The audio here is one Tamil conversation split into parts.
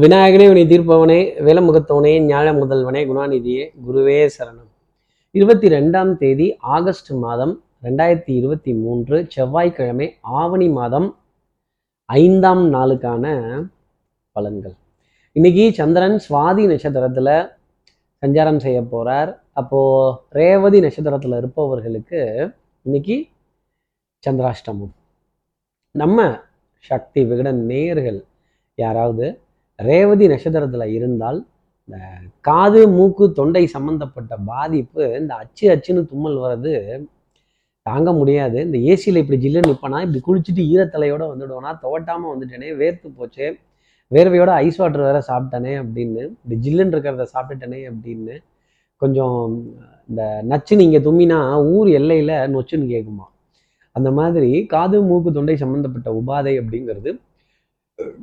விநாயகனே வினை தீர்ப்பவனே வேலமுகத்தவனே ஞாழ முதல்வனே குணாநிதியே குருவே சரணம். இருபத்தி ரெண்டாம் தேதி ஆகஸ்ட் மாதம் ரெண்டாயிரத்தி இருபத்தி மூன்று செவ்வாய்க்கிழமை ஆவணி மாதம் ஐந்தாம் நாளுக்கான பலன்கள். இன்னைக்கு சந்திரன் சுவாதி நட்சத்திரத்துல சஞ்சாரம் செய்ய போறார். அப்போ ரேவதி நட்சத்திரத்துல இருப்பவர்களுக்கு இன்னைக்கு சந்திராஷ்டமம். நம்ம சக்தி விகடன் நேயர்கள் யாராவது ரேவதி நட்சத்திரத்தில் இருந்தால் இந்த காது மூக்கு தொண்டை சம்பந்தப்பட்ட பாதிப்பு இந்த அச்சு அச்சுன்னு தும்மல் வர்றது தாங்க முடியாது. இந்த ஏசியில் இப்படி ஜில்லுன்னு நிற்பனா இப்படி குளிச்சுட்டு ஈரத்தலையோடு வந்துடுவேனா துவட்டாமல் வந்துட்டேனே வேர்த்து போச்சு வேர்வையோட ஐஸ் வாட்டர் வேற சாப்பிட்டனே அப்படின்னு இப்படி ஜில்லுன்னு இருக்கிறத சாப்பிட்டுட்டனே அப்படின்னு கொஞ்சம் இந்த நச்சு நீங்கள் தும்மினா ஊர் எல்லையில் நொச்சுன்னு கேட்குமா அந்த மாதிரி காது மூக்கு தொண்டை சம்மந்தப்பட்ட உபாதை அப்படிங்கிறது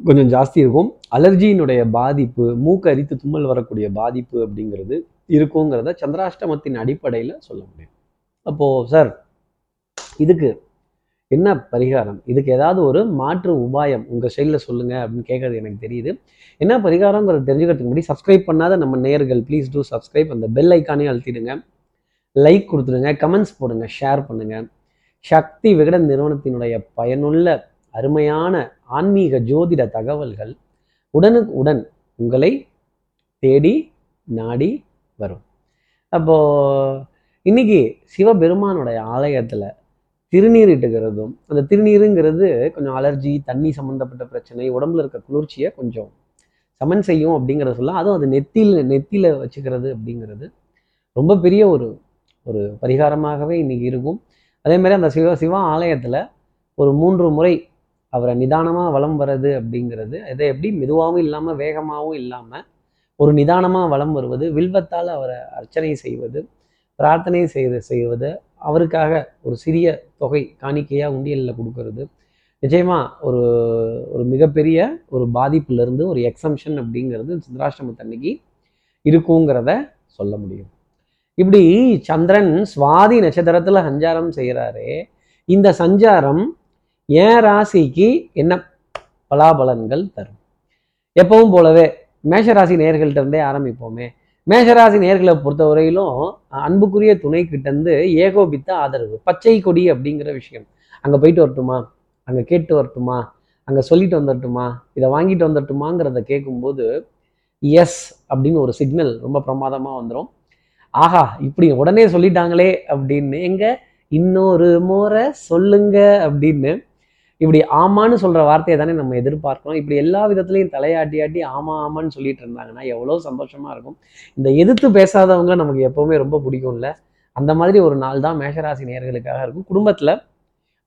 கொஞ்சம் ஜாஸ்தி இருக்கும். அலர்ஜியினுடைய பாதிப்பு மூக்கு அரித்து தும்மல் வரக்கூடிய பாதிப்பு அப்படிங்கிறது இருக்குங்கிறத சந்திராஷ்டமத்தின் அடிப்படையில் சொல்ல முடியும். அப்போது சார் இதுக்கு என்ன பரிகாரம்? இதுக்கு ஏதாவது ஒரு மாற்று உபாயம் உங்கள் சைடில் சொல்லுங்கள் அப்படின்னு கேட்குறது எனக்கு தெரியுது. என்ன பரிகாரங்கிறத தெரிஞ்சுக்கிறதுக்கு முன்னாடி சப்ஸ்கிரைப் பண்ணாத நம்ம நேயர்கள் ப்ளீஸ் டூ சப்ஸ்கிரைப் அந்த பெல் ஐக்கானே அழுத்திடுங்க. லைக் கொடுத்துடுங்க கமெண்ட்ஸ் போடுங்க ஷேர் பண்ணுங்கள் சக்தி விகடன் நிறுவனத்தினுடைய பயனுள்ள அருமையான ஆன்மீக ஜோதிட தகவல்கள் உடனுக்கு உடன் உங்களை தேடி நாடி வரும். அப்போ இன்னைக்கு சிவபெருமானுடைய ஆலயத்துல திருநீர் இட்டுக்கிறதும் அந்த திருநீருங்கிறது கொஞ்சம் அலர்ஜி தண்ணி சம்மந்தப்பட்ட பிரச்சனை உடம்புல இருக்க குளிர்ச்சியை கொஞ்சம் சமன் செய்யும் அப்படிங்கிறத சொல்லலாம் அதுவும் அது நெத்தியில் நெத்தியில் வச்சுக்கிறது அப்படிங்கிறது ரொம்ப பெரிய ஒரு ஒரு பரிகாரமாகவே இன்னைக்கு இருக்கும். அதே மாதிரி அந்த சிவ சிவா ஆலயத்தில் ஒரு மூன்று முறை அவரை நிதானமாக வலம் வர்றது அப்படிங்கிறது இதை எப்படி மெதுவாகவும் இல்லாமல் வேகமாகவும் இல்லாமல் ஒரு நிதானமாக வலம் வருவது வில்வத்தால் அவரை அர்ச்சனை செய்வது பிரார்த்தனை செய்து செய்வது அவருக்காக ஒரு சிறிய தொகை காணிக்கையாக உண்டியலில் கொடுக்கறது. நிச்சயமாக ஒரு ஒரு மிகப்பெரிய ஒரு பாதிப்புலேருந்து ஒரு எக்ஸம்ஷன் அப்படிங்கிறது சந்திராஷ்டமத்தன்னைக்கு இருக்குங்கிறத சொல்ல முடியும். இப்படி சந்திரன் சுவாதி நட்சத்திரத்தில் சஞ்சாரம் செய்கிறாரே இந்த சஞ்சாரம் என் ராசிக்கு என்ன பலாபலன்கள் தரும்? எப்பவும் போலவே மேஷராசி நேர்கள்ட்ட இருந்தே ஆரம்பிப்போமே. மேஷராசி நேர்களை பொறுத்தவரையிலும் அன்புக்குரிய துணை கிட்டேருந்து ஏகோபித்த ஆதரவு பச்சை கொடி அப்படிங்கிற விஷயம். அங்கே போயிட்டு வரட்டுமா? அங்கே கேட்டு வரட்டுமா? அங்கே சொல்லிட்டு வந்துடட்டுமா இதை வாங்கிட்டு வந்துடட்டுமாங்கிறத கேட்கும்போது எஸ் அப்படின்னு ஒரு சிக்னல் ரொம்ப பிரமாதமாக வந்துடும் ஆஹா இப்படி உடனே சொல்லிட்டாங்களே அப்படின்னு எங்க இன்னொரு முறை சொல்லுங்க அப்படின்னு இப்படி ஆமான்னு சொல்ற வார்த்தையை தானே நம்ம எதிர்பார்க்கிறோம். இப்படி எல்லா விதத்துலையும் தலையாட்டி ஆட்டி ஆமா ஆமான்னு சொல்லிட்டு இருந்தாங்கன்னா எவ்வளோ சந்தோஷமா இருக்கும். இந்த எதிர்த்து பேசாதவங்க நமக்கு எப்பவுமே ரொம்ப பிடிக்கும்ல. அந்த மாதிரி ஒரு நாள் தான் மேஷராசி நேர்களுக்காக இருக்கும். குடும்பத்துல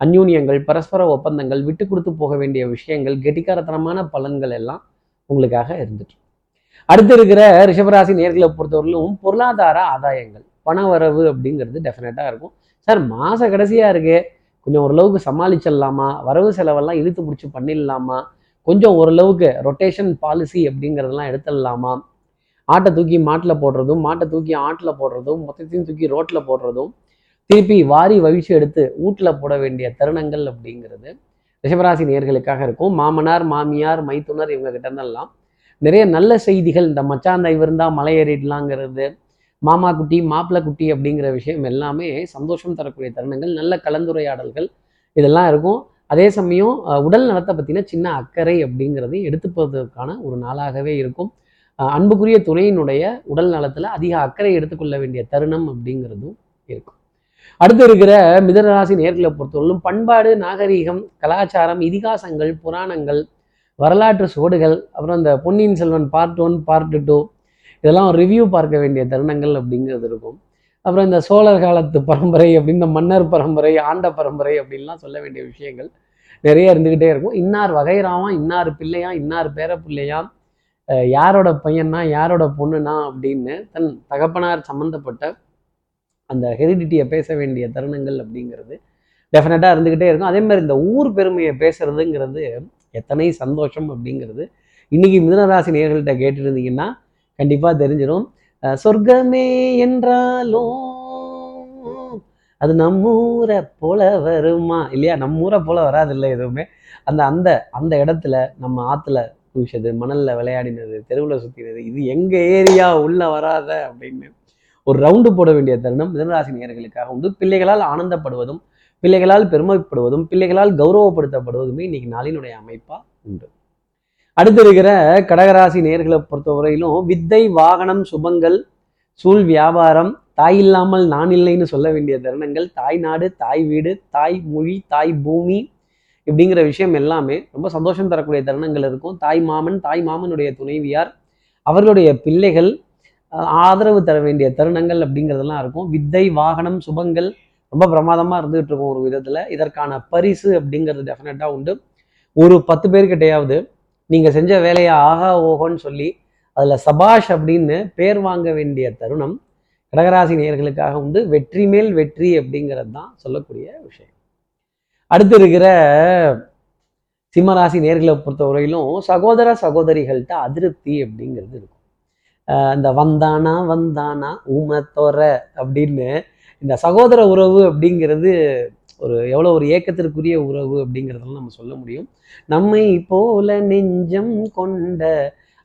அந்யூன்யங்கள் பரஸ்பர ஒப்பந்தங்கள் விட்டு கொடுத்து போக வேண்டிய விஷயங்கள் கெட்டிக்காரத்தனமான பலன்கள் எல்லாம் உங்களுக்காக இருந்துட்டு அடுத்து இருக்கிற ரிஷபராசி நேர்களை பொறுத்தவரையிலும் பொருளாதார ஆதாயங்கள் பண வரவு அப்படிங்கிறது டெஃபினட்டாக இருக்கும். சார் மாச கடைசியா இருக்கு. கொஞ்சம் ஓரளவுக்கு சமாளிச்சிடலாமா? வரவு செலவெல்லாம் இழுத்து பிடிச்சி பண்ணிடலாமா? கொஞ்சம் ஓரளவுக்கு ரொட்டேஷன் பாலிசி அப்படிங்கிறதெல்லாம் எடுத்துடலாமா? ஆட்டை தூக்கி மாட்டில் போடுறதும் மாட்டை தூக்கி ஆட்டில் போடுறதும் மொத்தத்தையும் தூக்கி ரோட்டில் போடுறதும் திருப்பி வாரி வழிச்சு எடுத்து வீட்டில் போட வேண்டிய தருணங்கள் அப்படிங்கிறது ரிஷபராசி நேர்களுக்காக இருக்கும். மாமனார் மாமியார் மைத்துனர் இவங்க கிட்ட இருந்தெல்லாம் நிறைய நல்ல செய்திகள். இந்த மச்சாந்த இருந்தால் மலை ஏறிடலாங்கிறது. மாமா குட்டி மாப்பிள்ளை குட்டி அப்படிங்கிற விஷயம் எல்லாமே சந்தோஷம் தரக்கூடிய தருணங்கள் நல்ல கலந்துரையாடல்கள் இதெல்லாம் இருக்கும். அதே சமயம் உடல் நலத்தை பற்றின சின்ன அக்கறை அப்படிங்கிறது எடுத்துப்பதற்கான ஒரு நாளாகவே இருக்கும். அன்புக்குரிய துணையினுடைய உடல் நலத்தில் அதிக அக்கறை எடுத்துக்கொள்ள வேண்டிய தருணம் அப்படிங்கிறதும் இருக்கும். அடுத்து இருக்கிற மிதனராசி நேர்களை பொறுத்தவரையிலும் பண்பாடு நாகரீகம் கலாச்சாரம் இதிகாசங்கள் புராணங்கள் வரலாற்று சுவடுகள் அப்புறம் இந்த Ponniyin Selvan part one part two இதெல்லாம் ரிவ்யூ பார்க்க வேண்டிய தருணங்கள் அப்படிங்கிறது இருக்கும். அப்புறம் இந்த சோழர் காலத்து பரம்பரை அப்படின்னு இந்த மன்னர் பரம்பரை ஆண்ட பரம்பரை அப்படின்லாம் சொல்ல வேண்டிய விஷயங்கள் நிறைய இருந்துக்கிட்டே இருக்கும். இன்னார் வகைராவான் இன்னார் பிள்ளையான் இன்னார் பேர பிள்ளையான் யாரோட பையனா யாரோட பொண்ணுனா அப்படின்னு தன் தகப்பனார் சம்மந்தப்பட்ட அந்த ஹெரிடிட்டியை பேச வேண்டிய தருணங்கள் அப்படிங்கிறது டெஃபினட்டாக இருந்துக்கிட்டே இருக்கும். அதே மாதிரி இந்த ஊர் பெருமையை பேசுறதுங்கிறது எத்தனை சந்தோஷம் அப்படிங்கிறது இன்னைக்கு மிதனராசி நேர்கள்ட்ட கேட்டுருந்தீங்கன்னா கண்டிப்பாக தெரிஞ்சிடும் சொர்க்கமே என்றாலும் அது நம்மூரை போல வருமா? இல்லையா? நம்மூரை போல வராது இல்லை எதுவுமே. அந்த அந்த அந்த இடத்துல நம்ம ஆற்றுல குவிச்சது மணலில் விளையாடினது தெருவில் சுற்றினது இது எங்கள் ஏரியா உள்ளே வராத அப்படின்னு ஒரு ரவுண்டு போட வேண்டிய தருணம் மிதனராசி நேர்களுக்காக உண்டு. பிள்ளைகளால் ஆனந்தப்படுவதும் பிள்ளைகளால் பெருமைப்படுவதும் பிள்ளைகளால் கௌரவப்படுத்தப்படுவதுமே இன்னைக்கு நாளினுடைய அமைப்பாக உண்டு. அடுத்து இருக்கிற கடகராசி நேர்களை பொறுத்தவரையிலும் வித்தை வாகனம் சுபங்கள் சூழ் வியாபாரம் தாய் இல்லாமல் நான் இல்லைன்னு சொல்ல வேண்டிய தருணங்கள் தாய் நாடு தாய் வீடு தாய் மொழி தாய் பூமி இப்படிங்கிற விஷயம் எல்லாமே ரொம்ப சந்தோஷம் தரக்கூடிய தருணங்கள் இருக்கும். தாய் மாமன் தாய் மாமனுடைய துணைவியார் அவர்களுடைய பிள்ளைகள் ஆதரவு தர வேண்டிய தருணங்கள் அப்படிங்கிறதெல்லாம் இருக்கும். வித்தை வாகனம் சுபங்கள் ரொம்ப பிரமாதமாக இருந்துகிட்டு இருக்கும் ஒரு விதத்தில். இதற்கான பரிசு அப்படிங்கிறது டெஃபினட்டாக உண்டு. ஒரு பத்து பேர்கிட்டையாவது நீங்கள் செஞ்ச வேலையை ஆகா ஓஹோன்னு சொல்லி அதில் சபாஷ் அப்படின்னு பேர் வாங்க வேண்டிய தருணம் கடகராசி நேயர்களுக்காக உண்டு. வெற்றி மேல் வெற்றி அப்படிங்கிறது தான் சொல்லக்கூடிய விஷயம். அடுத்து இருக்கிற சிம்மராசி நேர்களை பொறுத்தவரையிலும் சகோதர சகோதரிகள்கிட்ட அதிருப்தி அப்படிங்கிறது இருக்கும். ஆஹ் இந்த வந்தானா வந்தானா ஊமத்தோர அப்படின்னு இந்த சகோதர உறவு அப்படிங்கிறது ஒரு எவ்வளோ ஒரு ஏக்கத்திற்குரிய உறவு அப்படிங்கிறதெல்லாம் நம்ம சொல்ல முடியும். நம்மை போல நெஞ்சம் கொண்ட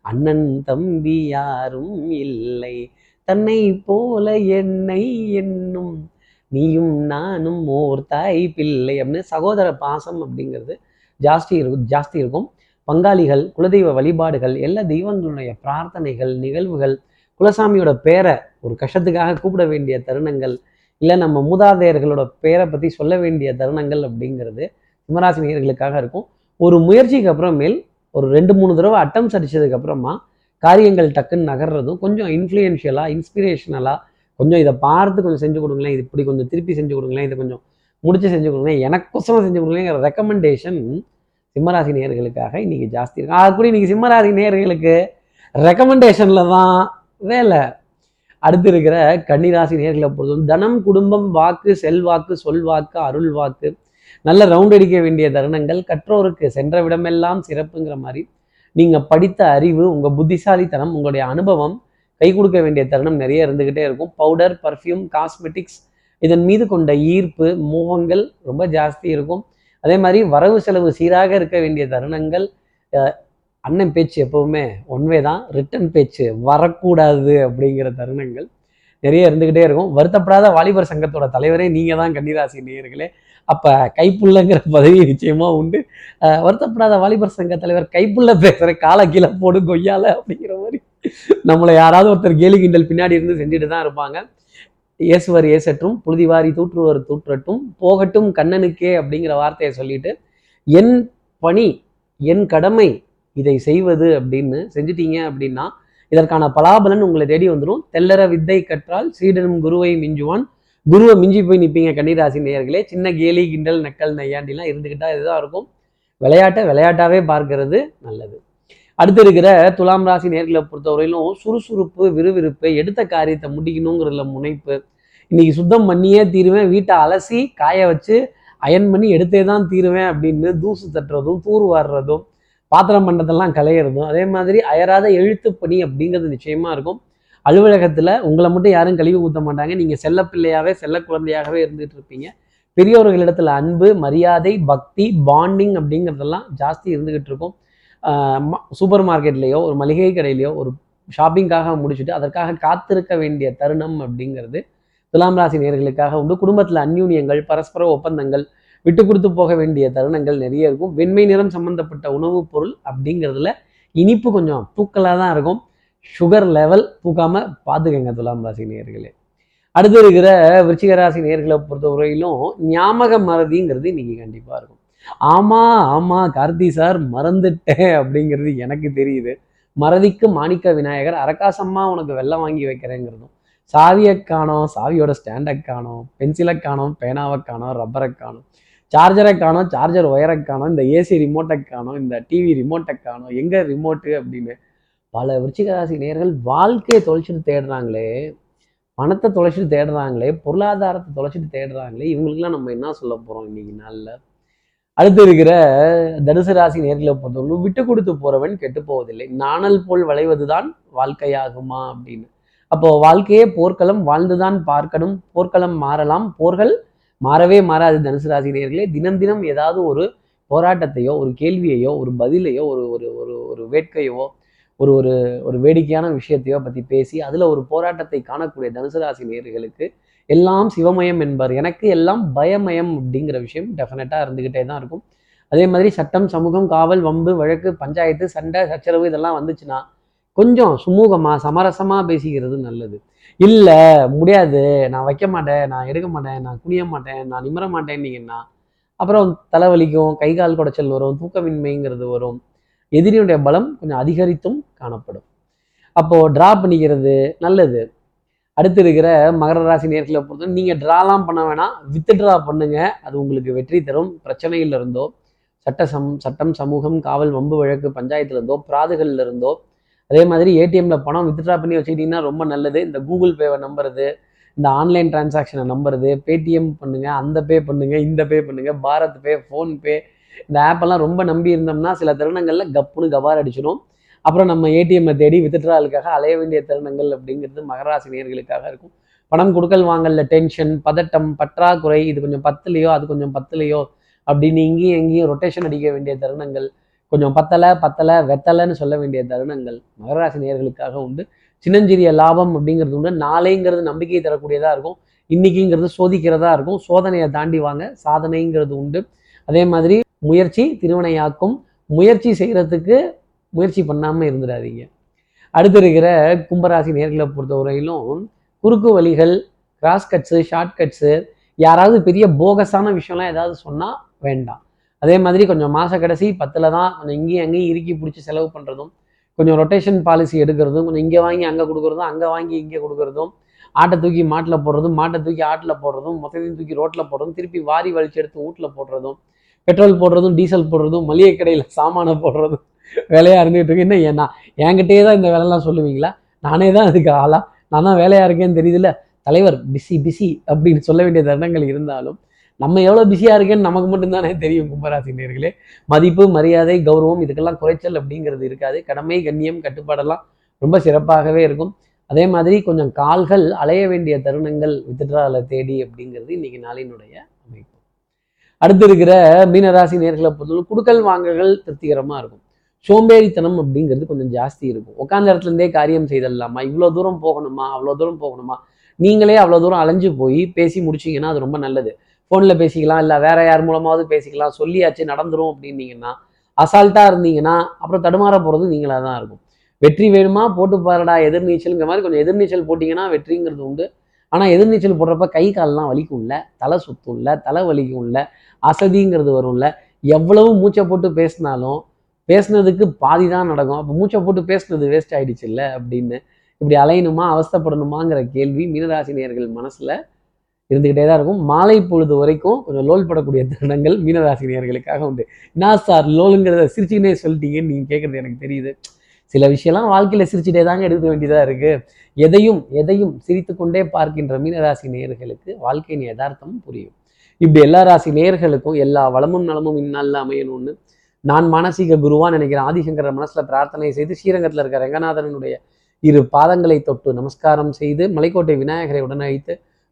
அண்ணன் தம்பி யாரும் இல்லை. தன்னை போல என்னை என்னும் நீயும் நானும் ஓர் தாய் பிள்ளை அப்படின்னு சகோதர பாசம் அப்படிங்கிறது ஜாஸ்தி இருக்கும் ஜாஸ்தி இருக்கும். பங்காளிகள் குலதெய்வ வழிபாடுகள் எல்லா தெய்வங்களுடைய பிரார்த்தனைகள் நிகழ்வுகள் குலசாமியோட பேரை ஒரு கஷ்டத்துக்காக கூப்பிட வேண்டிய தருணங்கள் இல்லை நம்ம மூதாதையர்களோட பேரை பற்றி சொல்ல வேண்டிய தருணங்கள் அப்படிங்கிறது சிம்மராசி நேயர்களுக்காக இருக்கும். ஒரு முயற்சிக்கு அப்புறமேல் ஒரு ரெண்டு மூணு தடவை அட்டம் அடிச்சதுக்கு அப்புறமா காரியங்கள் டக்குன்னு நகர்றதும் கொஞ்சம் இன்ஃப்ளூயன்ஷியலாக இன்ஸ்பிரேஷனலாக கொஞ்சம் இதை பார்த்து கொஞ்சம் செஞ்சு கொடுங்களேன் இது இப்படி கொஞ்சம் திருப்பி செஞ்சு கொடுங்களேன் இதை கொஞ்சம் முடிச்சு செஞ்சு கொடுங்களேன் எனக்கொசரம் செஞ்சு கொடுங்களேங்கிற ரெக்கமெண்டேஷன் சிம்மராசி நேயர்களுக்காக இன்னைக்கு ஜாஸ்தி இருக்கும். அது கூட இன்னைக்கு சிம்மராசி நேயர்களுக்கு ரெக்கமெண்டேஷனில் தான் வேலை. அடுத்து இருக்கிற கன்னிராசி நேர்களை பொறுத்தவரை தனம் குடும்பம் வாக்கு செல்வாக்கு சொல்வாக்கு அருள் வாக்கு நல்ல ரவுண்ட் அடிக்க வேண்டிய தருணங்கள். கற்றோருக்கு சென்ற விடமெல்லாம் சிறப்புங்கிற மாதிரி. நீங்கள் படித்த அறிவு உங்கள் புத்திசாலித்தனம் உங்களுடைய அனுபவம் கை கொடுக்க வேண்டிய தருணம் நிறைய இருந்துக்கிட்டே இருக்கும். பவுடர் பர்ஃப்யூம் காஸ்மெட்டிக்ஸ் இதன் மீது கொண்ட ஈர்ப்பு மோகங்கள் ரொம்ப ஜாஸ்தி இருக்கும். அதே மாதிரி வரவு செலவு சீராக இருக்க வேண்டிய தருணங்கள் அண்ணன் பேச்சு எப்பவுமே ஒன்வே தான் ரிட்டன் பேச்சு வரக்கூடாது அப்படிங்கிற தருணங்கள் நிறைய இருந்துக்கிட்டே இருக்கும். வருத்தப்படாத வாலிபர் சங்கத்தோட தலைவரே நீங்கள் தான் கன்னிராசி நேயர்களே. அப்போ கைப்புள்ளங்கிற பதவி நிச்சயமா உண்டு. வருத்தப்படாத வாலிபர் சங்க தலைவர் கைப்புள்ள பேசுகிற காலை கீழே போடு கொய்யால அப்படிங்கிற மாதிரி நம்மளை யாராவது ஒருத்தர் கேலி கிண்டல் பின்னாடி இருந்து செஞ்சுட்டு தான் இருப்பாங்க. இயேசுவர் ஏசற்றும் புழுதிவாரி தூற்றுவர் தூற்றட்டும் போகட்டும் கண்ணனுக்கே அப்படிங்கிற வார்த்தையை சொல்லிட்டு என் பணி என் கடமை இதை செய்வது அப்படின்னு செஞ்சிட்டீங்க அப்படின்னா இதற்கான பலாபலன் உங்களை தேடி வந்துடும் தெல்லற வித்தை கற்றால் சீடனும் குருவை மிஞ்சுவான். குருவை மிஞ்சி போய் நிற்பீங்க கன்னிராசி நேயர்களே. சின்ன கேலி கிண்டல் நக்கல் நையாண்டிலாம் இருந்துக்கிட்டா இதுதான் இருக்கும். விளையாட்டை விளையாட்டாவே பார்க்கிறது நல்லது. அடுத்து இருக்கிற துலாம் ராசி நேர்களை பொறுத்தவரையிலும் சுறுசுறுப்பு விறுவிறுப்பு எடுத்த காரியத்தை முடிக்கணுங்கிறதுல முனைப்பு. இன்னைக்கு சுத்தம் பண்ணியே தீருவேன். வீட்டை அலசி காய வச்சு அயன் பண்ணி எடுத்தே தான் தீருவேன் அப்படின்னு தூசு தட்டுறதும் தூர் வாடுறதும் பாத்திரம் பண்ணுறதெல்லாம் கலையிறதும் அதே மாதிரி அயராத எழுத்து பணி அப்படிங்கிறது நிச்சயமாக இருக்கும். அலுவலகத்தில் உங்களை மட்டும் யாரும் கழிவு ஊற்ற மாட்டாங்க. நீங்கள் செல்ல பிள்ளையாகவே செல்ல குழந்தையாகவே இருந்துகிட்டு இருப்பீங்க. பெரியவர்களிடத்தில் அன்பு மரியாதை பக்தி பாண்டிங் அப்படிங்கிறதெல்லாம் ஜாஸ்தி இருந்துகிட்டு இருக்கும். சூப்பர் மார்க்கெட்லேயோ ஒரு மளிகை கடையிலையோ ஒரு ஷாப்பிங்காக முடிச்சுட்டு அதற்காக காத்திருக்க வேண்டிய தருணம் அப்படிங்கிறது துலாம் ராசி நேர்களுக்காக உண்டு. குடும்பத்தில் அந்யூன்யங்கள் பரஸ்பர ஒப்பந்தங்கள் விட்டு கொடுத்து போக வேண்டிய தருணங்கள் நிறைய இருக்கும். வெண்மை நிறம் சம்பந்தப்பட்ட உணவுப் பொருள் அப்படிங்கிறதுல இனிப்பு கொஞ்சம் பூக்களாக தான் இருக்கும். சுகர் லெவல் பூக்காம பார்த்துக்கங்க துலாம் ராசி நேர்களே அடுத்து இருக்கிற விருச்சிக ராசி நேர்களை பொறுத்தவரையிலும் ஞாபக மறதிங்கிறது இன்னைக்கு கண்டிப்பாக இருக்கும். ஆமா ஆமா கார்த்தி சார் மறந்துட்டேன் அப்படிங்கிறது எனக்கு தெரியுது. மறதிக்கு மாணிக்க விநாயகர் அரக்காசம்மா உனக்கு வெள்ளம் வாங்கி வைக்கிறேங்கிறதும். சாவியை காணோம் சாவியோட ஸ்டாண்டை காணோம் பென்சிலை காணோம் பேனாவை காணோம் ரப்பரை காணோம். சார்ஜரை காணோம் சார்ஜர் ஒயரை காணோம் இந்த ஏசி ரிமோட்டை காணோம் இந்த டிவி ரிமோட்டை காணோம் எங்க ரிமோட்டு அப்படின்னு பல விருச்சிகராசி ராசி வாழ்க்கையை தொலைச்சிட்டு தேடுறாங்களே பணத்தை தொலைச்சிட்டு தேடுறாங்களே பொருளாதாரத்தை தொலைச்சிட்டு தேடுறாங்களே இவங்களுக்குலாம் நம்ம என்ன சொல்ல போகிறோம் இன்னைக்கு நாளில்? அடுத்து இருக்கிற தனுசு ராசி நேர்களை பொறுத்தவரை விட்டு கொடுத்து போறவன் கெட்டு போவதில்லை. நாணல் போல் வளைவதுதான் வாழ்க்கையாகுமா அப்படின்னு. அப்போ வாழ்க்கையே போர்க்களம் வாழ்ந்துதான் பார்க்கணும் போர்க்களம் மாறலாம் போர்கள் மாறவே மாறாது தனுசு ராசி நேர்களே தினம் தினம் ஏதாவது ஒரு போராட்டத்தையோ ஒரு கேள்வியையோ ஒரு பதிலையோ ஒரு ஒரு ஒரு ஒரு வேட்கையோ ஒரு ஒரு ஒரு வேடிக்கையான விஷயத்தையோ பற்றி பேசி அதில் ஒரு போராட்டத்தை காணக்கூடிய தனுசு ராசி நேர்களுக்கு எல்லாம் சிவமயம் என்பார். எனக்கு எல்லாம் பயமயம் அப்படிங்கிற விஷயம் டெஃபினட்டாக இருந்துக்கிட்டே தான் இருக்கும். அதே மாதிரி சட்டம் சமூகம் காவல் வம்பு வழக்கு பஞ்சாயத்து சண்டை சச்சரவு இதெல்லாம் வந்துச்சுன்னா கொஞ்சம் சுமூகமாக சமரசமாக பேசிக்கிறது நல்லது. இல்லை முடியாது. நான் வைக்க மாட்டேன் நான் எடுக்க மாட்டேன் நான் குனிய மாட்டேன் நான் நிமிர மாட்டேன்னீங்கன்னா அப்புறம் தலைவலிக்கும் கை கால் குடைச்சல் வரும் தூக்கமின்மைங்கிறது வரும். எதிரியுடைய பலம் கொஞ்சம் அதிகரித்தும் காணப்படும். அப்போது ட்ரா பண்ணிக்கிறது நல்லது. அடுத்து இருக்கிற மகர ராசி நேர்களை பொறுத்த நீங்கள் ட்ராலாம் பண்ண வேணாம். வித்து ட்ரா பண்ணுங்க. அது உங்களுக்கு வெற்றி தரும். பிரச்சனையில் இருந்தோ சட்ட சம் சட்டம் சமூகம் காவல் வம்பு வழக்கு பஞ்சாயத்துல இருந்தோ பிராதுகள்ல இருந்தோ அதே மாதிரி ஏடிஎம்ல பணம் வித்ட்ரா பண்ணி வச்சுக்கிட்டீங்கன்னா ரொம்ப நல்லது. இந்த கூகுள் பேவை நம்புறது இந்த ஆன்லைன் டிரான்சாக்ஷனை நம்புறது பேடிஎம் பண்ணுங்க அந்த பே பண்ணுங்க இந்த பே பண்ணுங்க பாரத் பே ஃபோன்பே இந்த ஆப்பெல்லாம் ரொம்ப நம்பி இருந்தோம்னா சில தருணங்கள்ல கப்புன்னு கபார் அடிச்சிடும் அப்புறம் நம்ம ஏடிஎம்மை தேடி வித்ட்ராலுக்காக அலைய வேண்டிய தருணங்கள் அப்படிங்கிறது மகராசி நேர்களுக்காக இருக்கும். பணம் கொடுக்கல் வாங்கல டென்ஷன் பதட்டம் பற்றாக்குறை இது கொஞ்சம் பத்துலையோ அது கொஞ்சம் பத்துலையோ அப்படின்னு இங்கேயும் எங்கேயும் ரொட்டேஷன் அடிக்க வேண்டிய தருணங்கள். கொஞ்சம் பத்தலை பத்தலை வெத்தலைன்னு சொல்ல வேண்டிய தருணங்கள் மகராசி நேர்களுக்காக உண்டு. சின்னஞ்சிறிய லாபம் அப்படிங்கிறது உண்டு. நாளைங்கிறது நம்பிக்கை தரக்கூடியதாக இருக்கும். இன்னைக்குங்கிறது சோதிக்கிறதா இருக்கும். சோதனையை தாண்டி வாங்க சாதனைங்கிறது உண்டு. அதே மாதிரி முயற்சி திருவினையாக்கும். முயற்சி செய்கிறதுக்கு முயற்சி பண்ணாமல் இருந்துடாதீங்க. அடுத்து இருக்கிற கும்பராசி நேர்களை பொறுத்தவரையிலும் குறுக்கு வழிகள் கிராஸ் கட்ஸு ஷார்ட் கட்ஸு யாராவது பெரிய போகஸான விஷயம்லாம் ஏதாவது சொன்னால் வேண்டாம். அதே மாதிரி கொஞ்சம் மாத கடைசி பத்தில் தான் கொஞ்சம் இங்கேயும் அங்கேயும் இறுக்கி பிடிச்சி செலவு பண்ணுறதும் கொஞ்சம் ரொட்டேஷன் பாலிசி எடுக்கிறதும் கொஞ்சம் இங்கே வாங்கி அங்கே கொடுக்குறதும் அங்கே வாங்கி இங்கே கொடுக்குறதும் ஆட்டை தூக்கி மாட்டில் போடுறதும் மாட்டை தூக்கி ஆட்டில் போடுறதும் மொத்தத்தையும் தூக்கி ரோட்டில் போடுறதும் திருப்பி வாரி வலிச்சு எடுத்து வீட்டில் போடுறதும் பெட்ரோல் போடுறதும் டீசல் போடுறதும் மளிகை கடையில் சாமானை போடுறதும் வேலையாக இருந்துகிட்டு இருக்கு. என்ன ஏன்னா என்கிட்டயே தான் இந்த வேலைலாம் சொல்லுவீங்களா? நானே தான் அதுக்கு ஆளா? நான் தான் வேலையாக இருக்கேன்னு தெரியுதுல்ல? தலைவர் பிஸி பிஸி அப்படின்னு சொல்ல வேண்டிய தருணங்கள் இருந்தாலும் நம்ம எவ்வளோ பிஸியாக இருக்கேன்னு நமக்கு மட்டும்தானே தெரியும் கும்பராசி நேர்களே மதிப்பு மரியாதை கௌரவம் இதுக்கெல்லாம் குறைச்சல் அப்படிங்கிறது இருக்காது. கடமை கண்ணியம் கட்டுப்பாடெல்லாம் ரொம்ப சிறப்பாகவே இருக்கும். அதே மாதிரி கொஞ்சம் கால்கள் அலைய வேண்டிய தருணங்கள் வித்துட்ரால தேடி அப்படிங்கிறது இன்னைக்கு நாளினுடைய அமைப்பு. அடுத்து இருக்கிற மீனராசி நேர்களை பொறுத்தவரை குடுக்கல் வாங்கல்கள் திருப்திகரமாக இருக்கும். சோம்பேறித்தனம் அப்படிங்கிறது கொஞ்சம் ஜாஸ்தி இருக்கும். உட்காந்த இடத்துல இருந்தே காரியம் செய்தல்லாமா இவ்வளோ தூரம் போகணுமா? அவ்வளோ தூரம் போகணுமா? நீங்களே அவ்வளோ தூரம் அலைஞ்சு போய் பேசி முடிச்சிங்கன்னா அது ரொம்ப நல்லது. ஃபோனில் பேசிக்கலாம் இல்லை வேற யார் மூலமாவது பேசிக்கலாம் சொல்லியாச்சு நடந்துரும் அப்படின்னீங்கன்னா அசால்ட்டாக இருந்தீங்கன்னா அப்புறம் தடுமாற போகிறது நீங்களாக தான் இருக்கும். வெற்றி வேணுமா? போட்டு பாருடா எதிர்நீச்சலுங்கிற மாதிரி கொஞ்சம் எதிர்நீச்சல் போட்டிங்கன்னா வெற்றிங்கிறது உண்டு. ஆனால் எதிர்நீச்சல் போடுறப்ப கை கால்லாம் வலிக்கும்ல தலை சுத்தும்ல தலை வலிக்கும்ல அசதிங்கிறது வரும்ல எவ்வளவு மூச்சை போட்டு பேசினாலும் பேசுனதுக்கு பாதி தான் நடக்கும். அப்போ மூச்சை போட்டு பேசுனது வேஸ்ட் ஆயிடுச்சு இல்லை அப்படின்னு இப்படி அலையணுமா அவஸ்தப்படணுமாங்கிற கேள்வி மீனராசினியர்கள் மனசில் மனசுல இருந்துகிட்டே தான் இருக்கும். மாலை பொழுது வரைக்கும் கொஞ்சம் லோல் படக்கூடிய தருணங்கள் மீனராசினியர்களுக்காக உண்டு. என்ன சார் லோலுங்கிறத சிரிச்சுக்கினே சொல்லிட்டீங்கன்னு நீங்கள் கேட்குறது எனக்கு தெரியுது. சில விஷயம்லாம் வாழ்க்கையில் சிரிச்சுட்டே தாங்க எடுக்க வேண்டியதாக இருக்கு. எதையும் எதையும் சிரித்து கொண்டே பார்க்கின்ற மீனராசி நேயர்களுக்கு வாழ்க்கையின் யதார்த்தம் புரியும். இப்படி எல்லா ராசி நேயர்களுக்கும் எல்லா வளமும் நலமும் இந்நாளில் அமையணும்னு நான் மானசீக குருவா நினைக்கிறேன். ஆதிசங்கர மனசில் பிரார்த்தனை செய்து ஸ்ரீரங்கத்தில் இருக்கிற ரங்கநாதனுடைய இரு பாதங்களை தொட்டு நமஸ்காரம் செய்து மலைக்கோட்டை விநாயகரை உடனழைத்து